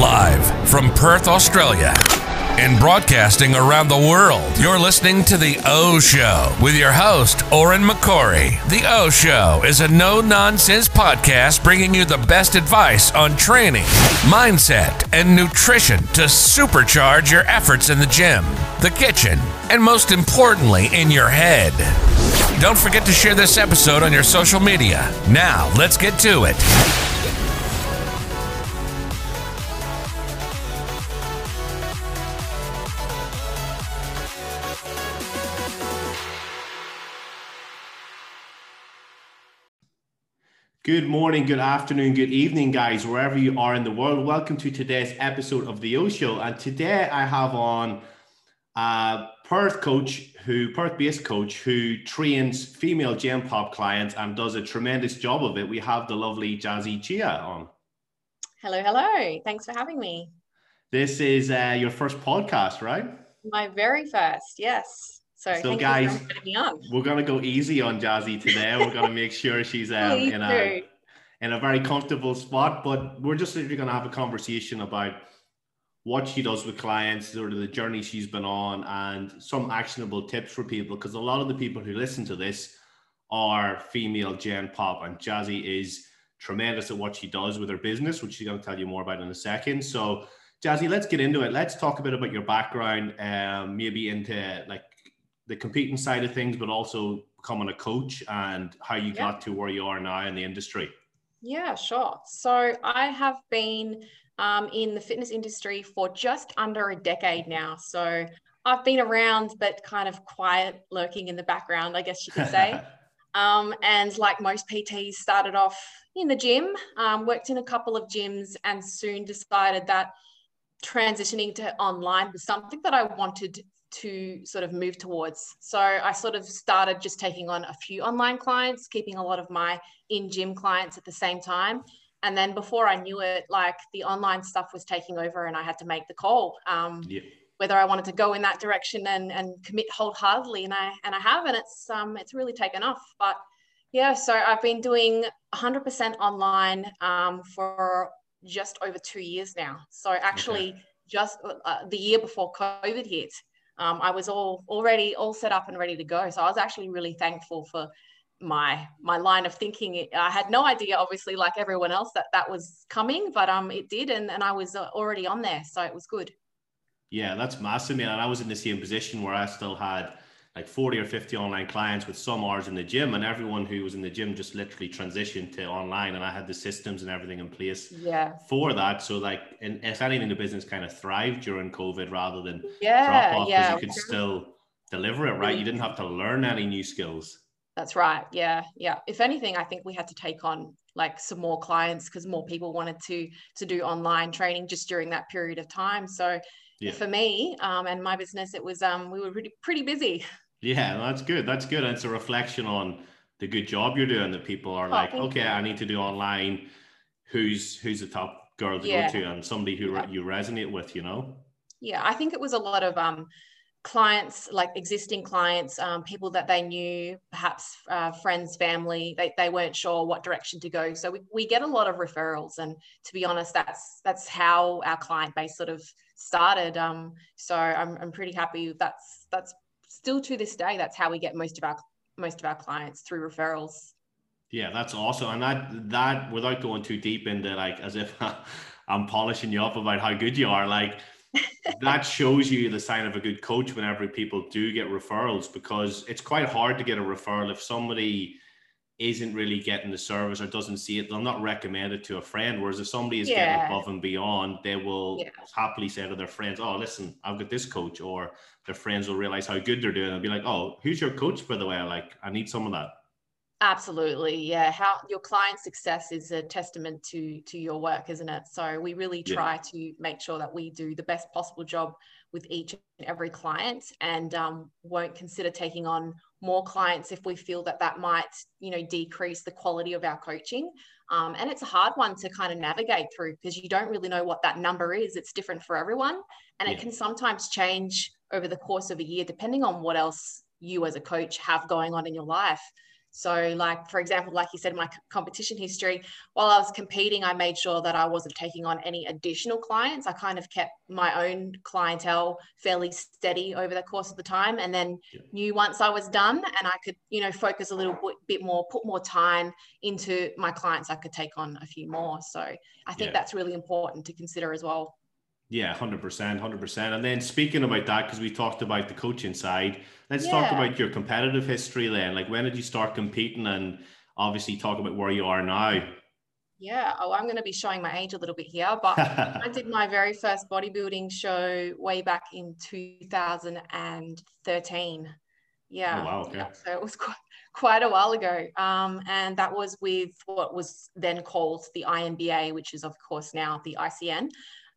Live from Perth, Australia, and broadcasting around the world, you're listening to The O Show with your host, Odhran McCorry. The O Show is a no nonsense podcast bringing you the best advice on training, mindset, and nutrition to supercharge your efforts in the gym, the kitchen, and most importantly, in your head. Don't forget to share this episode on your social media. Now, let's get to it. Good morning, good afternoon, good evening, guys, wherever you are in the world. Welcome to today's episode of the O Show. And today I have on a Perth coach who, Perth based coach, who trains female Gen Pop clients and does a tremendous job of it. We have the lovely Jassy Chia on. Hello, hello. Thanks for having me. This is uh, your first podcast, right? My very first, yes. So, so guys, we're gonna go easy on Jassy today. We're gonna make sure she's um, in a in a very comfortable spot. But we're just literally gonna have a conversation about what she does with clients, sort of the journey she's been on, and some actionable tips for people. Because a lot of the people who listen to this are female Gen Pop, and Jassy is tremendous at what she does with her business, which she's gonna tell you more about in a second. So. Jassy, let's get into it. Let's talk a bit about your background, um, maybe into like the competing side of things, but also becoming a coach and how you got to where you are now in the industry. Yeah, sure. So I have been um, in the fitness industry for just under a decade now. So I've been around, but kind of quiet, lurking in the background, I guess you could say. um, and like most PTs, started off in the gym, um, worked in a couple of gyms, and soon decided that transitioning to online was something that I wanted to sort of move towards. So I sort of started just taking on a few online clients, keeping a lot of my in gym clients at the same time. And then before I knew it, like the online stuff was taking over and I had to make the call. Um, yeah. Whether I wanted to go in that direction and, and commit wholeheartedly, and I and I have, and it's um it's really taken off. But yeah, so I've been doing 100% online um, for just over two years now. So actually, okay. just uh, the year before COVID hit, um, I was all already all set up and ready to go. So I was actually really thankful for my my line of thinking. I had no idea, obviously, like everyone else, that that was coming, but um, it did, and and I was uh, already on there, so it was good. Yeah, that's massive, man. And I was in the same position where I still had like 40 or 50 online clients with some hours in the gym and everyone who was in the gym just literally transitioned to online and i had the systems and everything in place yeah. for that. So like if anything the business kind of thrived during covid rather than yeah drop off yeah. you could still deliver it right? You didn't have to learn any new skills. That's right. Yeah yeah. If anything i think we had to take on like some more clients because more people wanted to to do online training just during that period of time. So yeah. for me um, and my business it was um, we were pretty, pretty busy yeah, that's good. That's good. And it's a reflection on the good job you're doing that people are oh, like, okay, you. I need to do online. Who's who's the top girl to yeah. go to and somebody who yeah. you resonate with, you know? Yeah, I think it was a lot of um clients like existing clients um, people that they knew perhaps uh, friends family they, they weren't sure what direction to go so we, we get a lot of referrals and to be honest that's that's how our client base sort of started um, so I'm, I'm pretty happy that's that's still to this day, that's how we get most of our most of our clients through referrals. Yeah, that's awesome. And that that without going too deep into like as if I'm polishing you up about how good you are, like that shows you the sign of a good coach whenever people do get referrals because it's quite hard to get a referral if somebody isn't really getting the service or doesn't see it, they'll not recommend it to a friend. Whereas if somebody is yeah. getting above and beyond, they will yeah. happily say to their friends, Oh, listen, I've got this coach, or their friends will realize how good they're doing and be like, Oh, who's your coach, by the way? Like, I need some of that. Absolutely. Yeah. How your client success is a testament to to your work, isn't it? So we really try yeah. to make sure that we do the best possible job with each and every client and um, won't consider taking on more clients if we feel that that might you know decrease the quality of our coaching. Um, and it's a hard one to kind of navigate through because you don't really know what that number is. It's different for everyone. And yeah. it can sometimes change over the course of a year depending on what else you as a coach have going on in your life So, like for example, like you said, my competition history, while I was competing, I made sure that I wasn't taking on any additional clients. I kind of kept my own clientele fairly steady over the course of the time, and then yeah. knew once I was done and I could, you know, focus a little bit more, put more time into my clients, I could take on a few more. So, I think yeah. that's really important to consider as well. Yeah, hundred percent, hundred percent. And then speaking about that, because we talked about the coaching side, let's yeah. talk about your competitive history. Then, like, when did you start competing, and obviously talk about where you are now. Yeah, oh, I'm going to be showing my age a little bit here, but I did my very first bodybuilding show way back in 2013. Yeah, oh, wow, okay. so it was quite, quite a while ago, um, and that was with what was then called the INBA, which is of course now the ICN.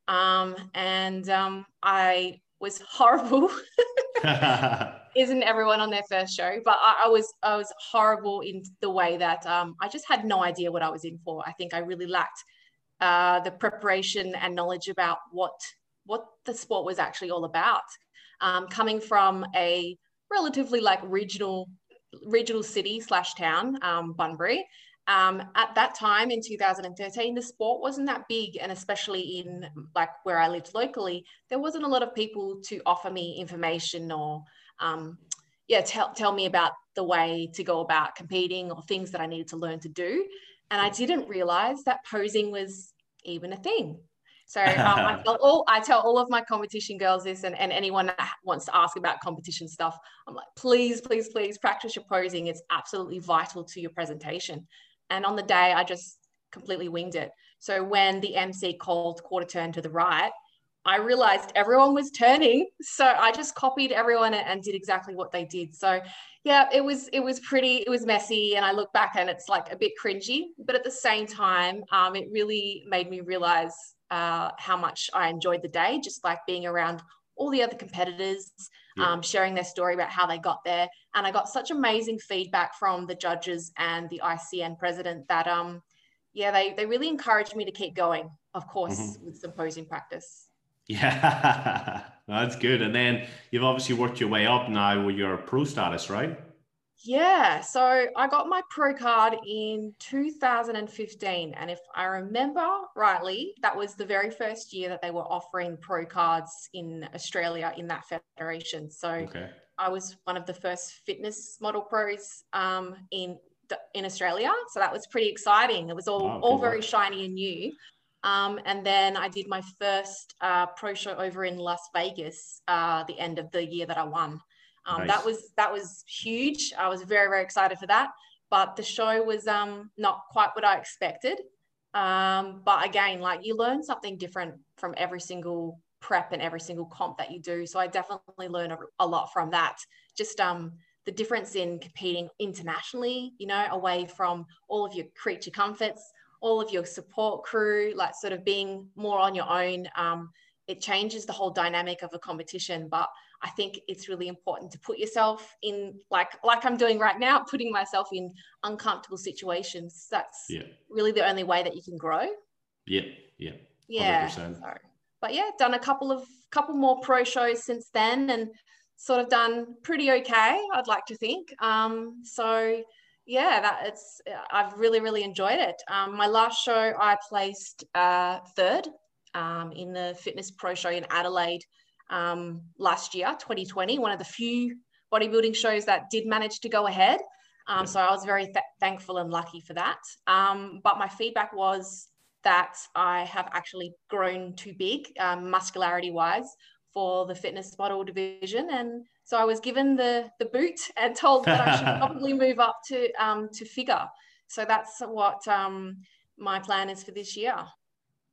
Um, and um, I was horrible. Isn't everyone on their first show? But I, I, was I was horrible in the way that um, I just had no idea what I was in for. I think I really lacked uh, the preparation and knowledge about what what the sport was actually all about. Um, coming from a relatively like regional regional city slash town, um, Bunbury, um, at that time in 2013 the sport wasn't that big and especially in like where i lived locally there wasn't a lot of people to offer me information or um, yeah tell, tell me about the way to go about competing or things that i needed to learn to do and i didn't realize that posing was even a thing so um, I, tell all, I tell all of my competition girls this, and, and anyone that wants to ask about competition stuff, I'm like, please, please, please practice your posing. It's absolutely vital to your presentation. And on the day, I just completely winged it. So when the MC called quarter turn to the right, I realized everyone was turning. So I just copied everyone and did exactly what they did. So yeah, it was it was pretty, it was messy. And I look back and it's like a bit cringy, but at the same time, um, it really made me realize uh, how much I enjoyed the day, just like being around all the other competitors, yeah. um, sharing their story about how they got there. And I got such amazing feedback from the judges and the ICN president that, um, yeah, they, they really encouraged me to keep going, of course, mm-hmm. with symposium practice. Yeah, that's good. And then you've obviously worked your way up now with your pro status, right? Yeah, so I got my pro card in 2015. And if I remember rightly, that was the very first year that they were offering pro cards in Australia in that federation. So okay. I was one of the first fitness model pros um, in in Australia. So that was pretty exciting. It was all, all very shiny and new. Um, and then I did my first uh, pro show over in Las Vegas uh, the end of the year that I won. Um, nice. That was that was huge. I was very very excited for that. But the show was um, not quite what I expected. Um, but again, like you learn something different from every single prep and every single comp that you do. So I definitely learn a, a lot from that. Just um, the difference in competing internationally, you know, away from all of your creature comforts, all of your support crew, like sort of being more on your own. Um, it changes the whole dynamic of a competition. But I think it's really important to put yourself in like like I'm doing right now, putting myself in uncomfortable situations. That's yeah. really the only way that you can grow. Yeah, yeah. 100%. Yeah. So, but yeah, done a couple of couple more pro shows since then and sort of done pretty okay, I'd like to think. Um, so yeah, that it's I've really, really enjoyed it. Um, my last show I placed uh, third um, in the fitness pro show in Adelaide um, last year, 2020, one of the few bodybuilding shows that did manage to go ahead. Um, so I was very th- thankful and lucky for that. Um, but my feedback was that I have actually grown too big, um, muscularity wise, for the fitness model division. And so I was given the, the boot and told that I should probably move up to, um, to figure. So that's what um, my plan is for this year.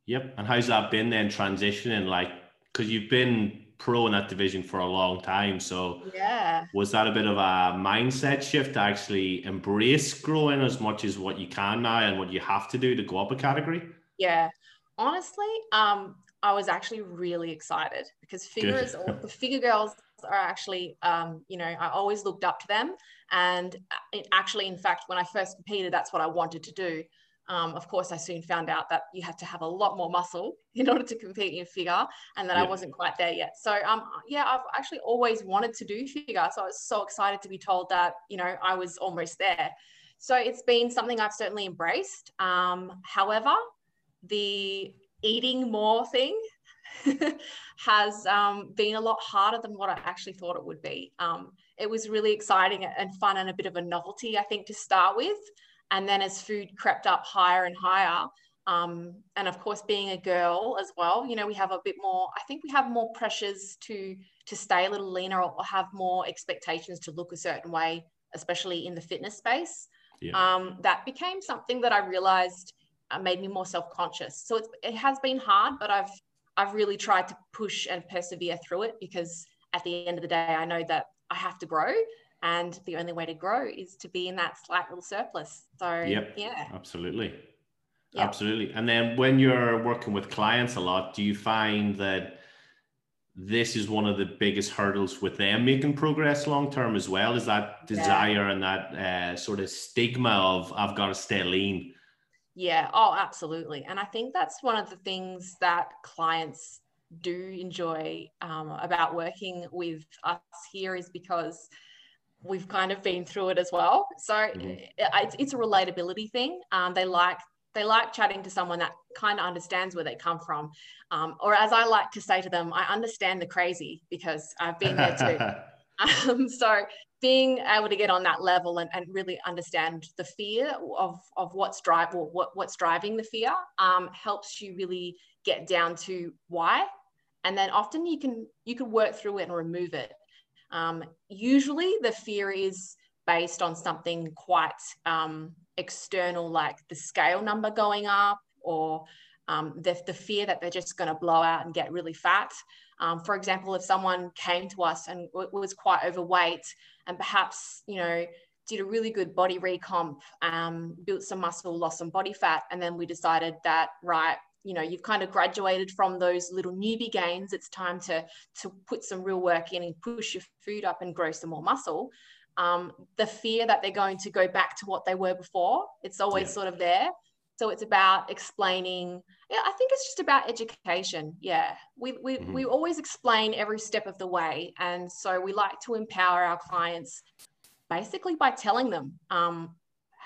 Yep. And how's that been then transitioning? Like, because you've been pro in that division for a long time. So yeah, was that a bit of a mindset shift to actually embrace growing as much as what you can now and what you have to do to go up a category? Yeah, honestly, um, I was actually really excited because figures, the figure girls are actually, um, you know, I always looked up to them, and it actually, in fact, when I first competed, that's what I wanted to do. Um, of course, I soon found out that you have to have a lot more muscle in order to compete in figure, and that yeah. I wasn't quite there yet. So, um, yeah, I've actually always wanted to do figure. So I was so excited to be told that you know I was almost there. So it's been something I've certainly embraced. Um, however, the eating more thing has um, been a lot harder than what I actually thought it would be. Um, it was really exciting and fun and a bit of a novelty, I think, to start with. And then as food crept up higher and higher, um, and of course, being a girl as well, you know, we have a bit more. I think we have more pressures to to stay a little leaner or have more expectations to look a certain way, especially in the fitness space. Yeah. Um, that became something that I realized uh, made me more self conscious. So it has been hard, but I've I've really tried to push and persevere through it because at the end of the day, I know that I have to grow and the only way to grow is to be in that slight little surplus. So, yep, yeah, absolutely. Yep. Absolutely. And then when you're working with clients a lot, do you find that this is one of the biggest hurdles with them making progress long term as well? Is that desire yeah. and that uh, sort of stigma of I've got to stay lean? Yeah, oh, absolutely. And I think that's one of the things that clients do enjoy um, about working with us here is because we've kind of been through it as well. So mm-hmm. it's, it's a relatability thing. Um, they like they like chatting to someone that kind of understands where they come from. Um, or as I like to say to them, I understand the crazy because I've been there too. um, so being able to get on that level and, and really understand the fear of, of what's drive what, what's driving the fear um, helps you really get down to why and then often you can you can work through it and remove it um, usually the fear is based on something quite um, external like the scale number going up or um, the, the fear that they're just going to blow out and get really fat. Um, for example, if someone came to us and was quite overweight and perhaps, you know, did a really good body recomp, um, built some muscle, lost some body fat, and then we decided that, right, you know, you've kind of graduated from those little newbie gains. It's time to, to put some real work in and push your food up and grow some more muscle. Um, the fear that they're going to go back to what they were before, it's always yeah. sort of there. So it's about explaining. Yeah, I think it's just about education. Yeah, we we mm-hmm. we always explain every step of the way, and so we like to empower our clients basically by telling them um,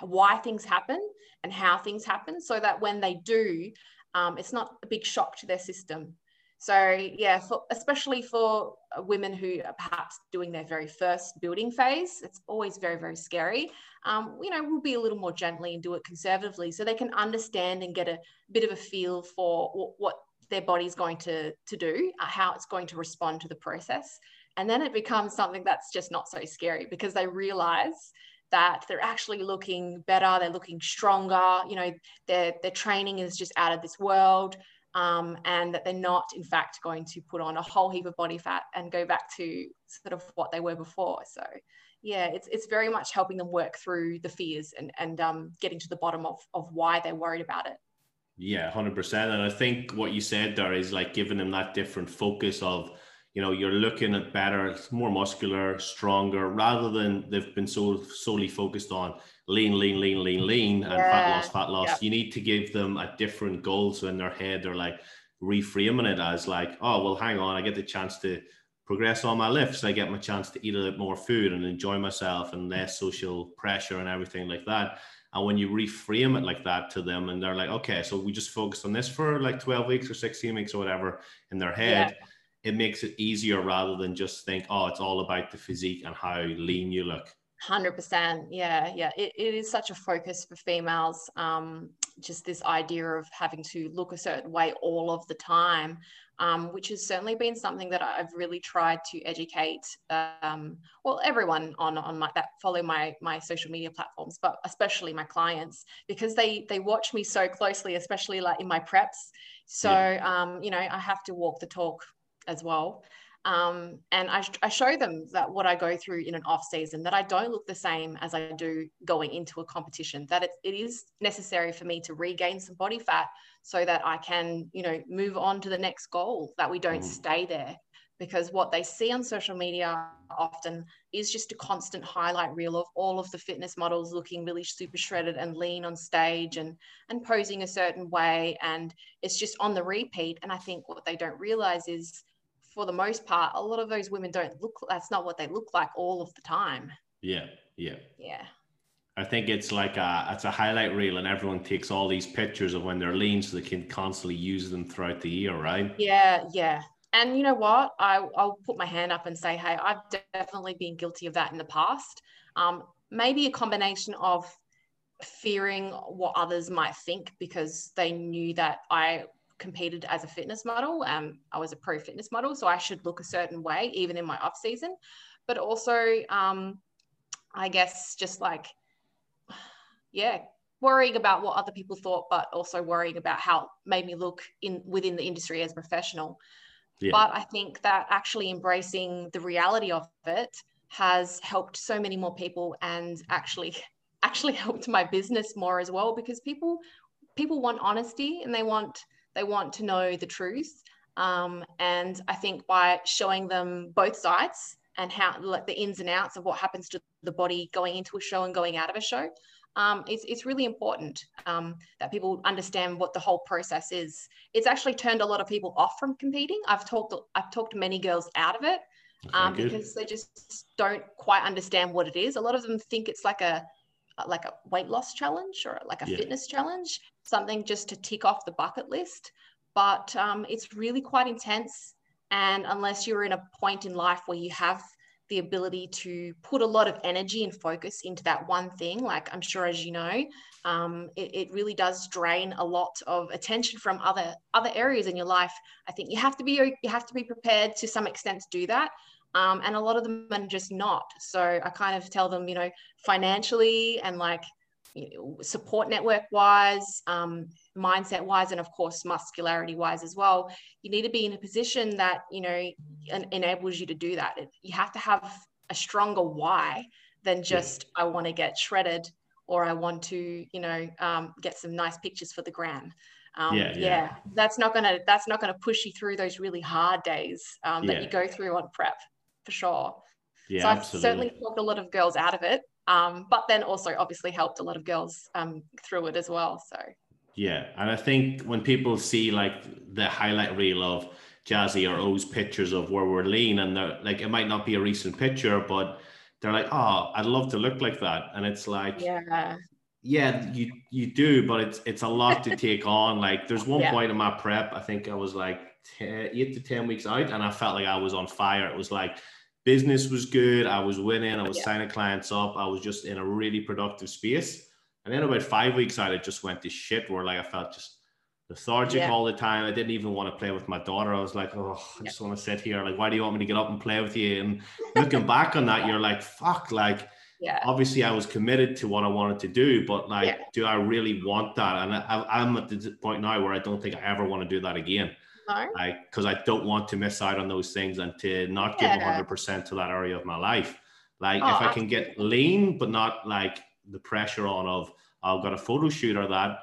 why things happen and how things happen, so that when they do, um, it's not a big shock to their system. So yeah, for, especially for women who are perhaps doing their very first building phase, it's always very very scary. Um, you know, we'll be a little more gently and do it conservatively, so they can understand and get a bit of a feel for what, what their body's going to to do, uh, how it's going to respond to the process, and then it becomes something that's just not so scary because they realize that they're actually looking better, they're looking stronger. You know, their their training is just out of this world um, and that they're not, in fact, going to put on a whole heap of body fat and go back to sort of what they were before. So, yeah, it's, it's very much helping them work through the fears and, and um, getting to the bottom of, of why they're worried about it. Yeah, 100%. And I think what you said there is like giving them that different focus of, you know, you're looking at better, more muscular, stronger, rather than they've been so solely focused on lean, lean, lean, lean, lean, and yeah. fat loss, fat loss. Yep. You need to give them a different goal. So in their head, they're like reframing it as like, oh, well, hang on, I get the chance to progress on my lifts. I get my chance to eat a bit more food and enjoy myself and less social pressure and everything like that. And when you reframe it like that to them, and they're like, okay, so we just focused on this for like 12 weeks or 16 weeks or whatever in their head, yeah. It makes it easier rather than just think, oh, it's all about the physique and how lean you look. 100% yeah yeah it, it is such a focus for females um, just this idea of having to look a certain way all of the time um, which has certainly been something that i've really tried to educate um, well everyone on on my that follow my my social media platforms but especially my clients because they they watch me so closely especially like in my preps so yeah. um, you know i have to walk the talk as well um, and I, I, show them that what I go through in an off season, that I don't look the same as I do going into a competition, that it, it is necessary for me to regain some body fat so that I can, you know, move on to the next goal, that we don't mm. stay there. Because what they see on social media often is just a constant highlight reel of all of the fitness models looking really super shredded and lean on stage and and posing a certain way and it's just on the repeat and i think what they don't realize is for the most part a lot of those women don't look that's not what they look like all of the time yeah yeah yeah I think it's like a it's a highlight reel, and everyone takes all these pictures of when they're lean, so they can constantly use them throughout the year, right? Yeah, yeah. And you know what? I, I'll put my hand up and say, hey, I've definitely been guilty of that in the past. Um, maybe a combination of fearing what others might think because they knew that I competed as a fitness model. Um, I was a pro fitness model, so I should look a certain way even in my off season. But also, um, I guess just like yeah, worrying about what other people thought, but also worrying about how it made me look in within the industry as professional. Yeah. But I think that actually embracing the reality of it has helped so many more people and actually actually helped my business more as well because people people want honesty and they want they want to know the truth um, and i think by showing them both sides and how like the ins and outs of what happens to the body going into a show and going out of a show um, it's, it's really important um, that people understand what the whole process is. It's actually turned a lot of people off from competing. I've talked I've talked many girls out of it um, because they just don't quite understand what it is. A lot of them think it's like a like a weight loss challenge or like a yeah. fitness challenge, something just to tick off the bucket list. But um, it's really quite intense. And unless you're in a point in life where you have the ability to put a lot of energy and focus into that one thing like i'm sure as you know um, it, it, really does drain a lot of attention from other other areas in your life. I think you have to be you have to be prepared to some extent to do that um, and a lot of them are just not. So i kind of tell them you know financially and like you know, support network wise, um, mindset wise, and of course, muscularity wise as well. You need to be in a position that, you know, en- enables you to do that. It, you have to have a stronger why than just, yeah. I want to get shredded or I want to, you know, um, get some nice pictures for the gram. Um, yeah, yeah. yeah, that's not gonna that's not gonna push you through those really hard days um, that you go through on prep for sure. Yeah, so I've absolutely. certainly talked a lot of girls out of it um, but then also obviously helped a lot of girls um, through it as well. So yeah, and I think when people see like the highlight reel of Jassy or O's pictures of where we're lean, and they're like, it might not be a recent picture, but they're like, oh, I'd love to look like that, and it's like, yeah, yeah, you you do, but it's it's a lot to take on. Like, there's one yeah. point in my prep, I think I was like 10, eight to ten weeks out, and I felt like I was on fire. It was like business was good. I was winning. I was yeah. signing clients up. I was just in a really productive space. And then about five weeks out, it just went to shit where like I felt just lethargic yeah. all the time. I didn't even want to play with my daughter. I was like, oh, I just want to sit here. Like, why do you want me to get up and play with you? And looking back on that, you're like, fuck, like, yeah. obviously I was committed to what I wanted to do, but like, yeah. do I really want that? And I, I'm at the point now where I don't think I ever want to do that again. Like, because I don't want to miss out on those things and to not give yeah. 100% to that area of my life. Like, oh, if I oh, can get lean, but not like the pressure on of, I've got a photo shoot or that,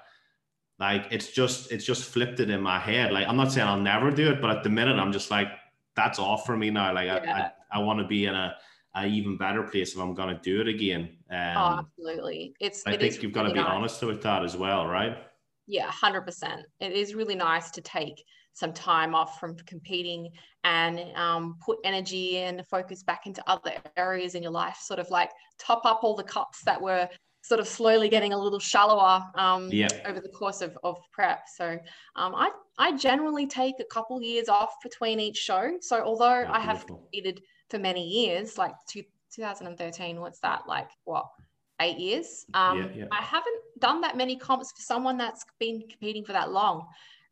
like, it's just, it's just flipped it in my head. Like, I'm not saying I'll never do it, but at the minute, I'm just like, that's off for me now. Like, yeah. I, I, I want to be in a, a even better place if I'm to do it again. Oh, um, oh, absolutely. It's. I it think you've got to be nice. honest with that as well, right? Yeah, hundred percent. It is really nice to take some time off from competing and um, put energy and focus back into other areas in your life, sort of like top up all the cups that were sort of slowly getting a little shallower um, yep. over the course of, of prep. So um, I, I generally take a couple years off between each show. So although oh, I have competed for many years, like two, 2013, what's that like? What? Eight years. Um, yeah, yeah. I haven't done that many comps for someone that's been competing for that long.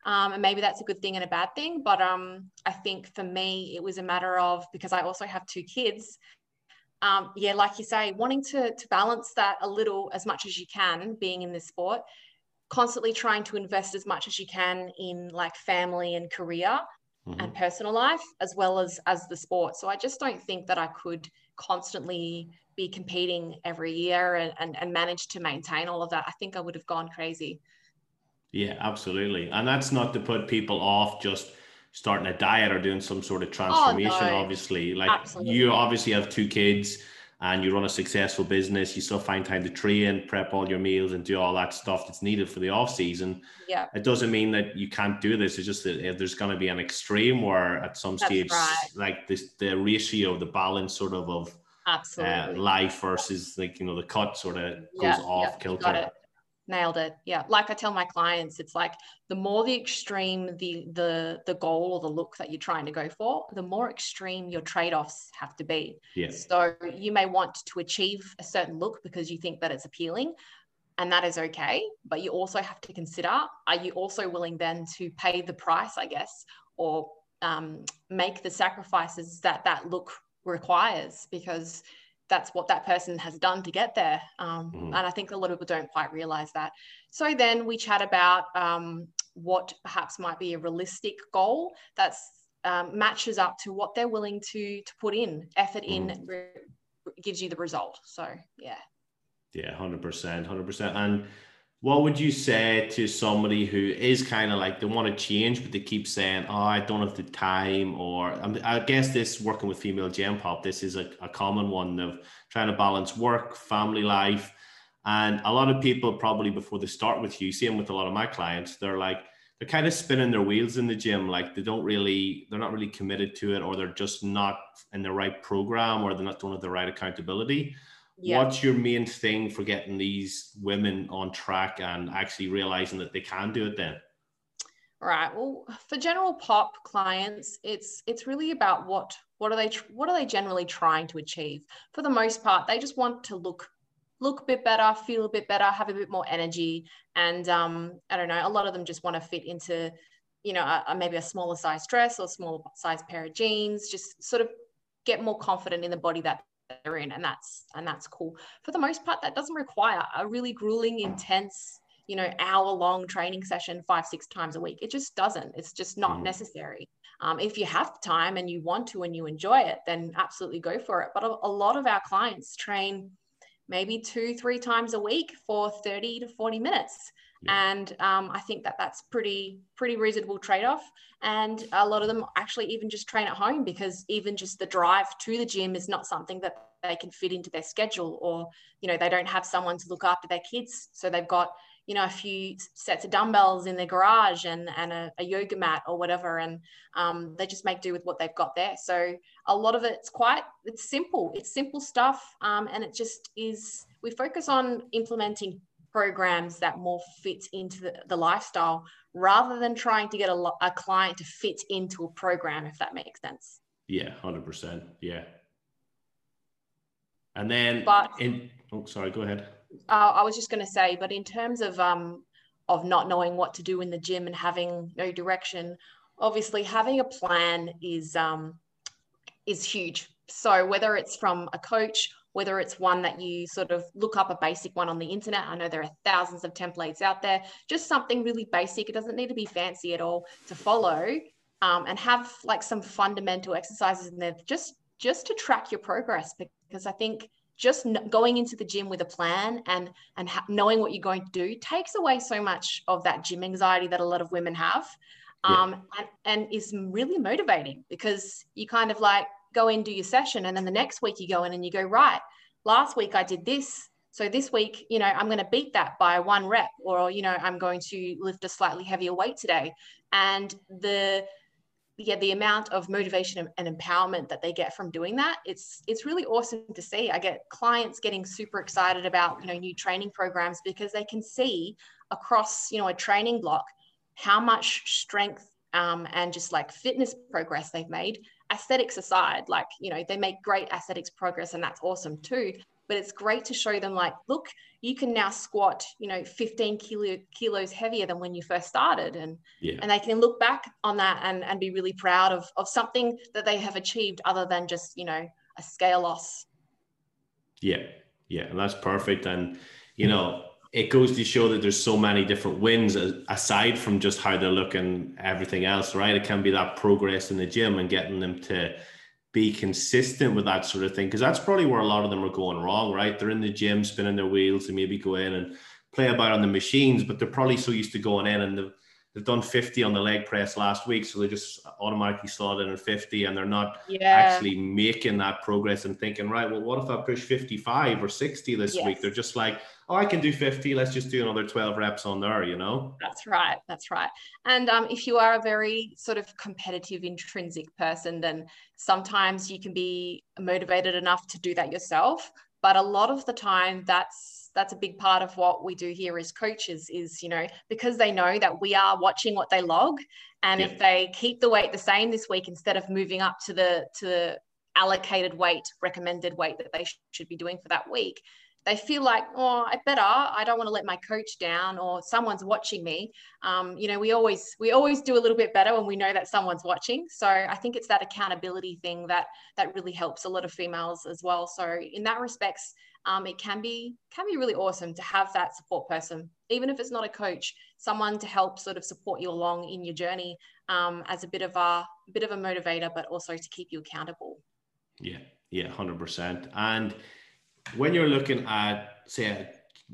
Um, and maybe that's a good thing and a bad thing. But um, I think for me, it was a matter of because I also have two kids. Um, yeah, like you say, wanting to, to balance that a little as much as you can, being in this sport, constantly trying to invest as much as you can in like family and career mm-hmm. and personal life, as well as as the sport. So I just don't think that I could constantly be competing every year and, and, and manage to maintain all of that. I think I would have gone crazy. Yeah, absolutely. And that's not to put people off just starting a diet or doing some sort of transformation. Oh, no. Obviously, like Absolutely. you obviously have two kids and you run a successful business, you still find time to train, prep all your meals, and do all that stuff that's needed for the off season. Yeah, it doesn't mean that you can't do this. It's just that there's going to be an extreme where at some that's stage, right. like this, the ratio, the balance, sort of of Absolutely. Uh, life versus like you know the cut sort of goes yeah, off yeah, kilter nailed it. Yeah. Like i tell my clients it's like the more the extreme the the the goal or the look that you're trying to go for the more extreme your trade-offs have to be. Yeah. so you may want to achieve a certain look because you think that it's appealing and that is okay but you also have to consider are you also willing then to pay the price i guess or um, make the sacrifices that that look requires? Because that's what that person has done to get there. Um, mm-hmm. And I think a lot of people don't quite realize that. So then we chat about um, what perhaps might be a realistic goal that's um, matches up to what they're willing to to put in. Effort mm-hmm. in re- gives you the result. So yeah. Yeah, hundred percent, hundred percent. And what would you say to somebody who is kind of like they want to change but they keep saying oh i don't have the time or i guess this working with female gen pop this is a, a common one of trying to balance work family life and a lot of people probably before they start with you same with a lot of my clients they're like they're kind of spinning their wheels in the gym like they don't really they're not really committed to it or they're just not in the right program or they're not doing the right accountability yeah. what's your main thing for getting these women on track and actually realizing that they can do it then right well for general pop clients it's it's really about what what are they what are they generally trying to achieve for the most part they just want to look look a bit better feel a bit better have a bit more energy and um, i don't know a lot of them just want to fit into you know a, a maybe a smaller size dress or smaller size pair of jeans just sort of get more confident in the body that they're in and that's and that's cool. For the most part that doesn't require a really grueling intense you know hour long training session five six times a week. It just doesn't. It's just not mm. necessary. Um, if you have time and you want to and you enjoy it then absolutely go for it. But a, a lot of our clients train maybe two three times a week for 30 to 40 minutes and um, I think that that's pretty pretty reasonable trade off. And a lot of them actually even just train at home because even just the drive to the gym is not something that they can fit into their schedule, or you know they don't have someone to look after their kids, so they've got you know a few sets of dumbbells in their garage and and a, a yoga mat or whatever, and um, they just make do with what they've got there. So a lot of it's quite it's simple. It's simple stuff, um, and it just is. We focus on implementing programs that more fits into the, the lifestyle rather than trying to get a, a client to fit into a program, if that makes sense. Yeah, 100%. Yeah. And then, but in, oh, sorry, go ahead. Uh, I was just going to say, but in terms of, um, of not knowing what to do in the gym and having no direction, obviously having a plan is, um, is huge. So whether it's from a coach whether it's one that you sort of look up a basic one on the internet. I know there are thousands of templates out there, just something really basic. It doesn't need to be fancy at all to follow um, and have like some fundamental exercises in there just just to track your progress because I think just going into the gym with a plan and and ha- knowing what you're going to do takes away so much of that gym anxiety that a lot of women have um, and, and is really motivating because you kind of like go in, do your session. And then the next week you go in and you go, right, last week I did this. So this week, you know, I'm going to beat that by one rep, or, you know, I'm going to lift a slightly heavier weight today. And the, yeah, the amount of motivation and empowerment that they get from doing that, it's it's really awesome to see. I get clients getting super excited about, you know, new training programs because they can see across, you know, a training block how much strength um, and just like fitness progress they've made aesthetics aside, like, you know, they make great aesthetics progress and that's awesome too. But it's great to show them, like, look, you can now squat, you know, 15 kilo, kilos heavier than when you first started. And, yeah. and they can look back on that and, and be really proud of, of something that they have achieved other than just, you know, a scale loss. Yeah. Yeah. And that's perfect. And, you know, it goes to show that there's so many different wins aside from just how they're looking everything else right? It can be that progress in the gym and getting them to be consistent with that sort of thing because that's probably where a lot of them are going wrong right? They're in the gym spinning their wheels and maybe go in and play about on the machines but they're probably so used to going in and the they've done 50 on the leg press last week, so they just automatically slot in at 50 and they're not yeah. actually making that progress and thinking, right, well, what if I push 55 or 60 this yes. week? They're just like, oh, I can do 50. Let's just do another 12 reps on there, you know? That's right. That's right. And um, if you are a very sort of competitive, intrinsic person, then sometimes you can be motivated enough to do that yourself. But a lot of the time, that's that's a big part of what we do here as coaches is you know because they know that we are watching what they log and yeah. if they keep the weight the same this week instead of moving up to the to the allocated weight recommended weight that they should be doing for that week they feel like oh i better i don't want to let my coach down or someone's watching me. Um, you know we always we always do a little bit better when we know that someone's watching. So i think it's that accountability thing that that really helps a lot of females as well. So in that respects um, it can be can be really awesome to have that support person, even if it's not a coach, someone to help sort of support you along in your journey um, as a bit of a bit of a motivator, but also to keep you accountable. Yeah, yeah, hundred percent. And when you're looking at say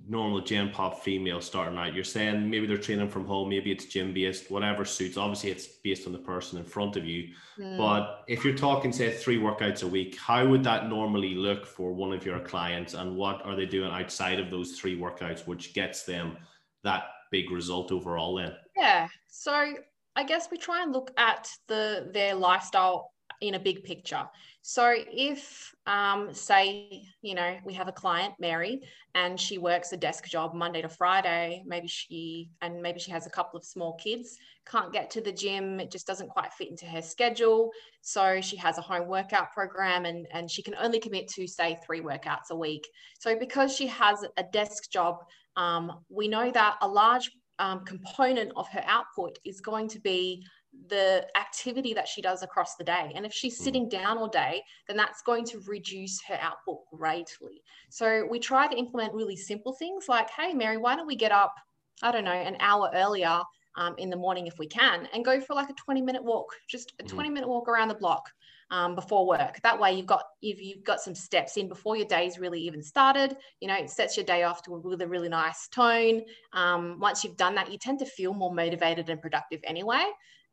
normal gen pop female starting out you're saying maybe they're training from home maybe it's gym based whatever suits. Obviously it's based on the person in front of you. Mm. but if you're talking say three workouts a week how would that normally look for one of your clients? And what are they doing outside of those three workouts which gets them that big result overall then? Yeah. So i guess we try and look at the their lifestyle in a big picture. So if, um, say, you know, we have a client, Mary, and she works a desk job Monday to Friday, maybe she, and maybe she has a couple of small kids, can't get to the gym, it just doesn't quite fit into her schedule. So she has a home workout program and, and she can only commit to, say, three workouts a week. So because she has a desk job, um, we know that a large um, component of her output is going to be the activity that she does across the day. And if she's mm. sitting down all day, then that's going to reduce her output greatly. So we try to implement really simple things like, hey, Mary, why don't we get up, I don't know, an hour earlier um, in the morning if we can, and go for like a 20 minute walk, just a mm. 20 minute walk around the block. Um, before work. That way, you've got if you've got some steps in before your day's really even started. You know, it sets your day off to a really really nice tone. Um, once you've done that, you tend to feel more motivated and productive anyway.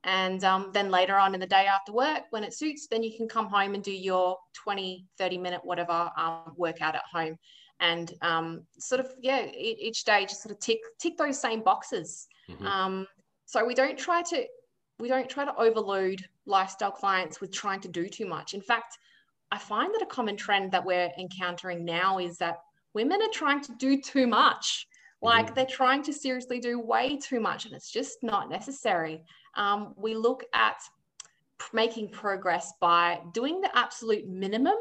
And um, then later on in the day after work, when it suits, then you can come home and do your 20, 30 minute, whatever um, workout at home. And um, sort of, yeah, each day just sort of tick, tick those same boxes. Mm-hmm. Um, so we don't try to, we don't try to overload lifestyle clients with trying to do too much. In fact, I find that a common trend that we're encountering now is that women are trying to do too much. Like mm-hmm. they're trying to seriously do way too much, and it's just not necessary um, we look at making progress by doing the absolute minimum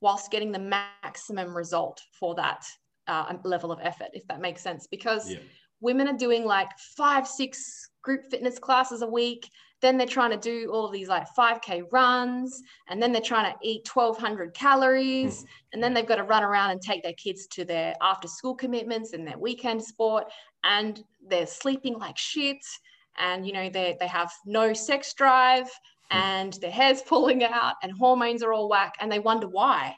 whilst getting the maximum result for that uh, level of effort, if that makes sense. Because yeah. women are doing like five, six group fitness classes a week. Then they're trying to do all of these like 5K runs, and then they're trying to eat 1,200 calories, mm. and then they've got to run around and take their kids to their after school commitments and their weekend sport, and they're sleeping like shit and you know they they have no sex drive hmm. and their hair's pulling out and hormones are all whack and they wonder why.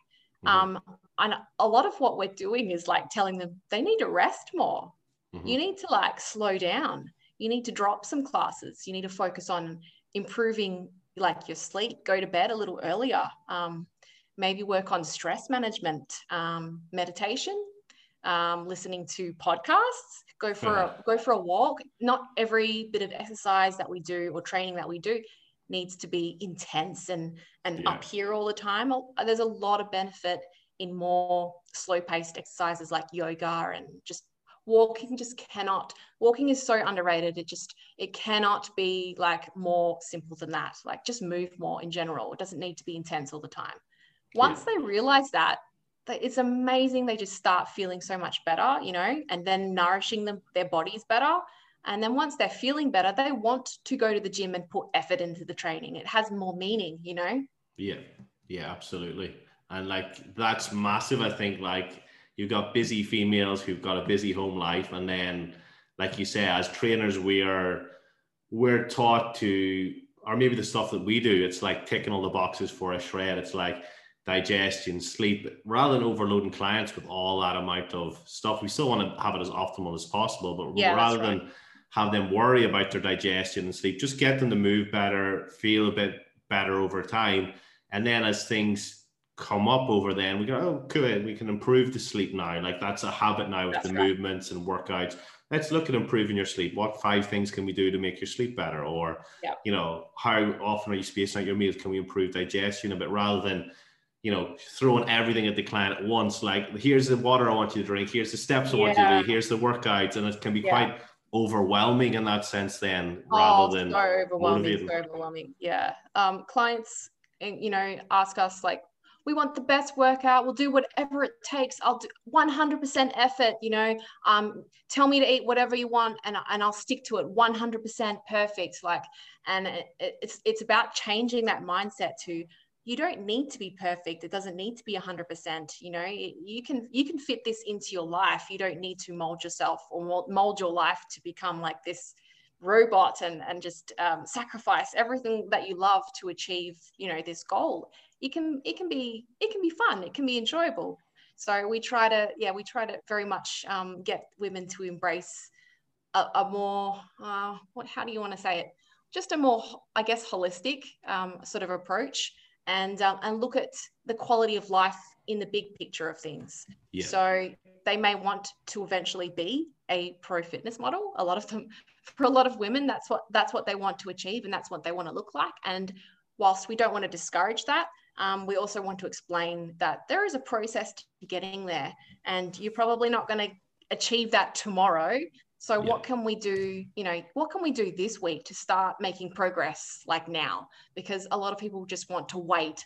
Mm-hmm. um, and a lot of what we're doing is like telling them they need to rest more. Mm-hmm. you need to like slow down. You need to drop some classes. You need to focus on improving like your sleep. Go to bed a little earlier. Um, maybe work on stress management um, meditation um, listening to podcasts go for a go for a walk. Not every bit of exercise that we do or training that we do needs to be intense and and yeah. up here all the time. There's a lot of benefit in more slow paced exercises like yoga and just walking just cannot walking is so underrated. It just it cannot be like more simple than that. Like just move more in general. It doesn't need to be intense all the time. Once yeah. they realize that it's amazing they just start feeling so much better you know and then nourishing them their bodies better. And then once they're feeling better they want to go to the gym and put effort into the training. It has more meaning you know? Yeah. Yeah absolutely. And like that's massive i think like you've got busy females who've got a busy home life and then like you say as trainers we are we're taught to or maybe the stuff that we do it's like ticking all the boxes for a shred. It's like digestion, sleep, rather than overloading clients with all that amount of stuff. We still want to have it as optimal as possible, but yeah, rather right. than have them worry about their digestion and sleep. Just get them to move better, feel a bit better over time. And then as things come up over then, we go, oh, good, we can improve the sleep now. Like that's a habit now with that's the right. movements and workouts. Let's look at improving your sleep. What five things can we do to make your sleep better? Or, yeah. you know, how often are you spacing out your meals? Can we improve digestion a bit rather than, you know, throwing everything at the client at once? Like, here's the water I want you to drink. Here's the steps I yeah. want you to do. Here's the workouts. And it can be yeah. quite overwhelming in that sense then rather oh, than so overwhelming motivating. so overwhelming yeah um clients you know ask us like we want the best workout we'll do whatever it takes i'll do 100% effort you know um tell me to eat whatever you want and, and i'll stick to it 100% perfect like and it, it's it's about changing that mindset to you don't need to be perfect. It doesn't need to be 100% you know you can you can fit this into your life. You don't need to mold yourself or mold your life to become like this robot and and just um, sacrifice everything that you love to achieve you know this goal. It can it can be it can be fun. It can be enjoyable. So we try to yeah we try to very much um, get women to embrace a, a more uh, what how do you want to say it? Just a more i guess holistic um, sort of approach and um, and look at the quality of life in the big picture of things. Yeah. So they may want to eventually be a pro fitness model. A lot of them, for a lot of women, that's what that's what they want to achieve, and that's what they want to look like. And whilst we don't want to discourage that, um, we also want to explain that there is a process to getting there, and you're probably not going to achieve that tomorrow. So yeah. what can we do, you know, what can we do this week to start making progress like now? Because a lot of people just want to wait.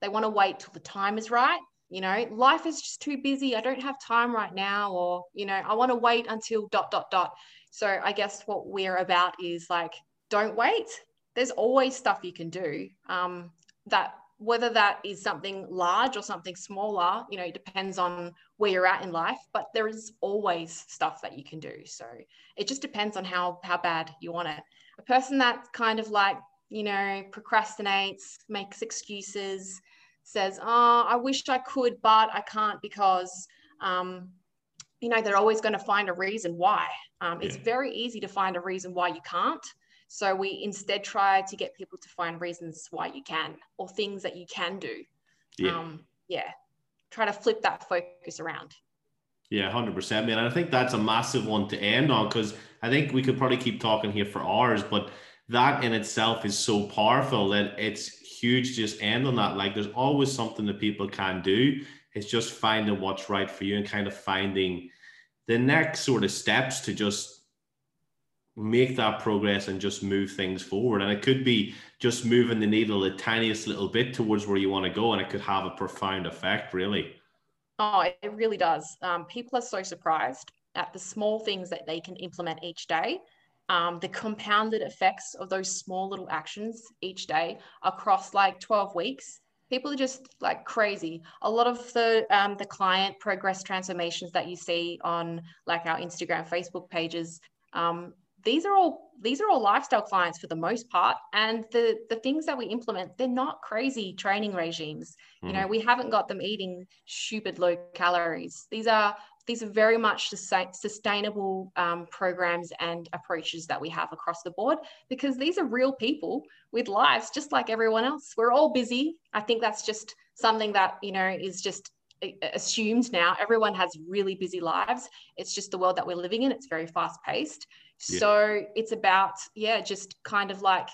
They want to wait till the time is right. You know, life is just too busy. I don't have time right now or, you know, I want to wait until dot dot dot. So I guess what we're about is like don't wait. There's always stuff you can do. Um, that whether that is something large or something smaller, you know, it depends on where you're at in life, but there is always stuff that you can do. So it just depends on how how bad you want it. A person that kind of like, you know, procrastinates, makes excuses, says, "Oh, I wish I could, but I can't because um, you know, they're always going to find a reason why. Um, yeah. It's very easy to find a reason why you can't. So we instead try to get people to find reasons why you can or things that you can do. Yeah. Um, yeah. Try to flip that focus around. Yeah, 100%, man. And I think that's a massive one to end on because I think we could probably keep talking here for hours, but that in itself is so powerful that it's huge just end on that. Like there's always something that people can do. It's just finding what's right for you and kind of finding the next sort of steps to just make that progress and just move things forward. And it could be just moving the needle the tiniest little bit towards where you want to go, and it could have a profound effect, really. Oh, it really does. Um, people are so surprised at the small things that they can implement each day. Um, the compounded effects of those small little actions each day across like 12 weeks people are just like crazy a lot of the um, the client progress transformations that you see on like our instagram facebook pages um, these are all these are all lifestyle clients for the most part. And the the things that we implement they're not crazy training regimes. Mm. you know mm-hmm. we haven't got them eating stupid low calories. These are these are very much sustainable um, programs and approaches that we have across the board because these are real people with lives just like everyone else. We're all busy. I think that's just something that you know is just assumed now. Everyone has really busy lives. It's just the world that we're living in. It's very fast paced yeah. so it's about yeah just kind of like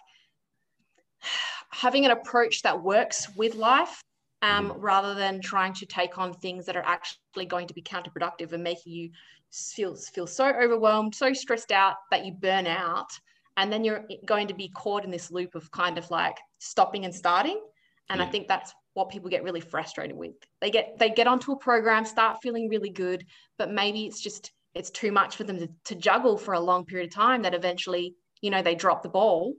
having an approach that works with life um, mm-hmm. rather than trying to take on things that are actually going to be counterproductive and making you feel feel so overwhelmed so stressed out that you burn out and then you're going to be caught in this loop of kind of like stopping and starting and yeah. i think that's what people get really frustrated with. They get they get onto a program, start feeling really good, but maybe it's just it's too much for them to, to juggle for a long period of time that eventually, you know, they drop the ball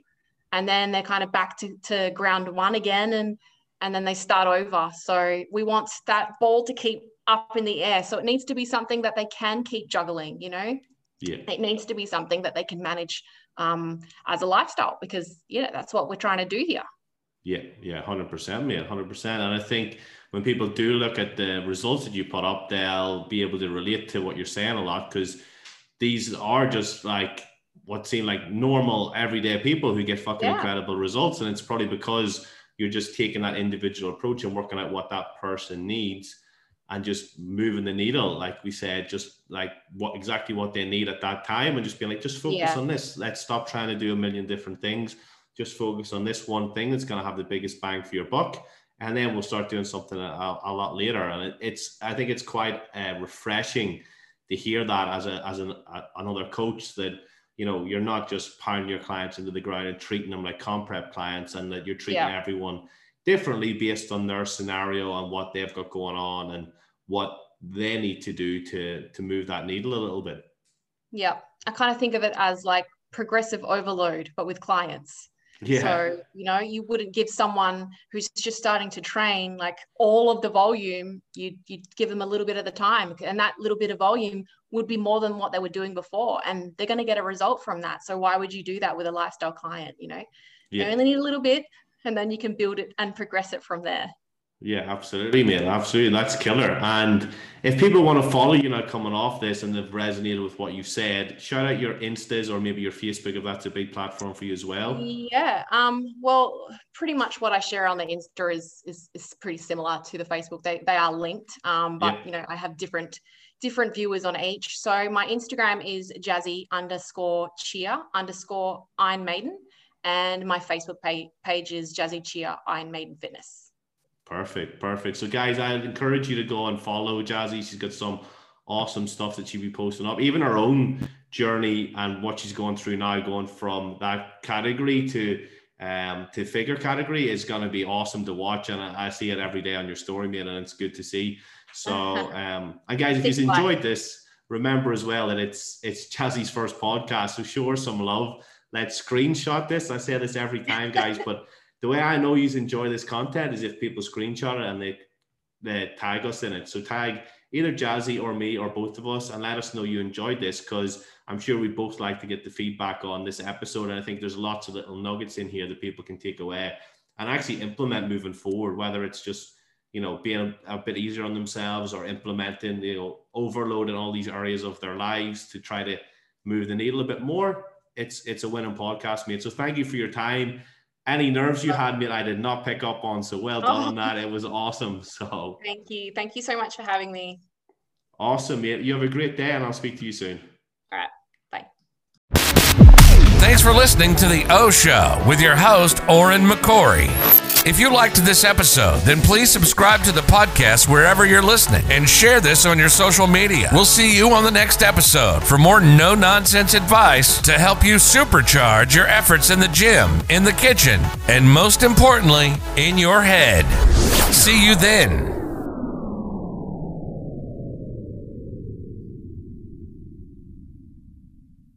and then they're kind of back to, to ground one again and and then they start over. So we want that ball to keep up in the air. So it needs to be something that they can keep juggling, you know? Yeah. It needs to be something that they can manage um, as a lifestyle because yeah, that's what we're trying to do here. Yeah, yeah, hundred percent, mate, hundred percent. And I think when people do look at the results that you put up, they'll be able to relate to what you're saying a lot because these are just like what seem like normal everyday people who get fucking yeah. incredible results. And it's probably because you're just taking that individual approach and working out what that person needs and just moving the needle, like we said, just like what exactly what they need at that time, and just being like, just focus yeah. on this. Let's stop trying to do a million different things. Just focus on this one thing that's going to have the biggest bang for your buck, and then we'll start doing something a, a lot later. And it, it's, I think it's quite uh, refreshing to hear that as a as an, a, another coach that you know you're not just pounding your clients into the ground and treating them like comp prep clients, and that you're treating yeah. everyone differently based on their scenario and what they've got going on and what they need to do to to move that needle a little bit. Yeah, I kind of think of it as like progressive overload, but with clients. Yeah. So, you know, you wouldn't give someone who's just starting to train like all of the volume, you'd, you'd give them a little bit of the time. And that little bit of volume would be more than what they were doing before. And they're going to get a result from that. So, why would you do that with a lifestyle client? You know, yeah. you only need a little bit and then you can build it and progress it from there. Yeah, absolutely, mate. Absolutely. That's killer. And if people want to follow you now coming off this and they've resonated with what you've said, shout out your Instas or maybe your Facebook if that's a big platform for you as well. Yeah. Um, well, pretty much what I share on the Insta is is, is pretty similar to the Facebook. They they are linked. Um, but yeah. you know, I have different different viewers on each. So my Instagram is jassy underscore chia underscore Iron Maiden. And my Facebook page, page is Jassy Chia Iron Maiden Fitness. Perfect, perfect. So, guys, I encourage you to go and follow Jassy. She's got some awesome stuff that she'll be posting up. Even her own journey and what she's going through now, going from that category to um, to figure category is going to be awesome to watch. And I, I, see it every day on your story, man, and it's good to see. So, um, and guys, if you've enjoyed this, remember as well that it's it's Jassy's first podcast. So, show her some love. Let's screenshot this. I say this every time, guys, but the way I know you enjoy this content is if people screenshot it and they, they tag us in it. So tag either Jassy or me or both of us and let us know you enjoyed this because I'm sure we both like to get the feedback on this episode. And I think there's lots of little nuggets in here that people can take away and actually implement moving forward, whether it's just you know being a, a bit easier on themselves or implementing you know overloading all these areas of their lives to try to move the needle a bit more it's it's a winning podcast mate so thank you for your time any nerves you had, mate, I did not pick up on. So well done oh. on that. It was awesome. So thank you. Thank you so much for having me. Awesome, mate. You have a great day and I'll speak to you soon. All right. Bye. Thanks for listening to The O Show with your host, Odhran McCorry. If you liked this episode, then please subscribe to the podcast wherever you're listening and share this on your social media. We'll see you on the next episode for more no nonsense advice to help you supercharge your efforts in the gym, in the kitchen, and most importantly, in your head. See you then.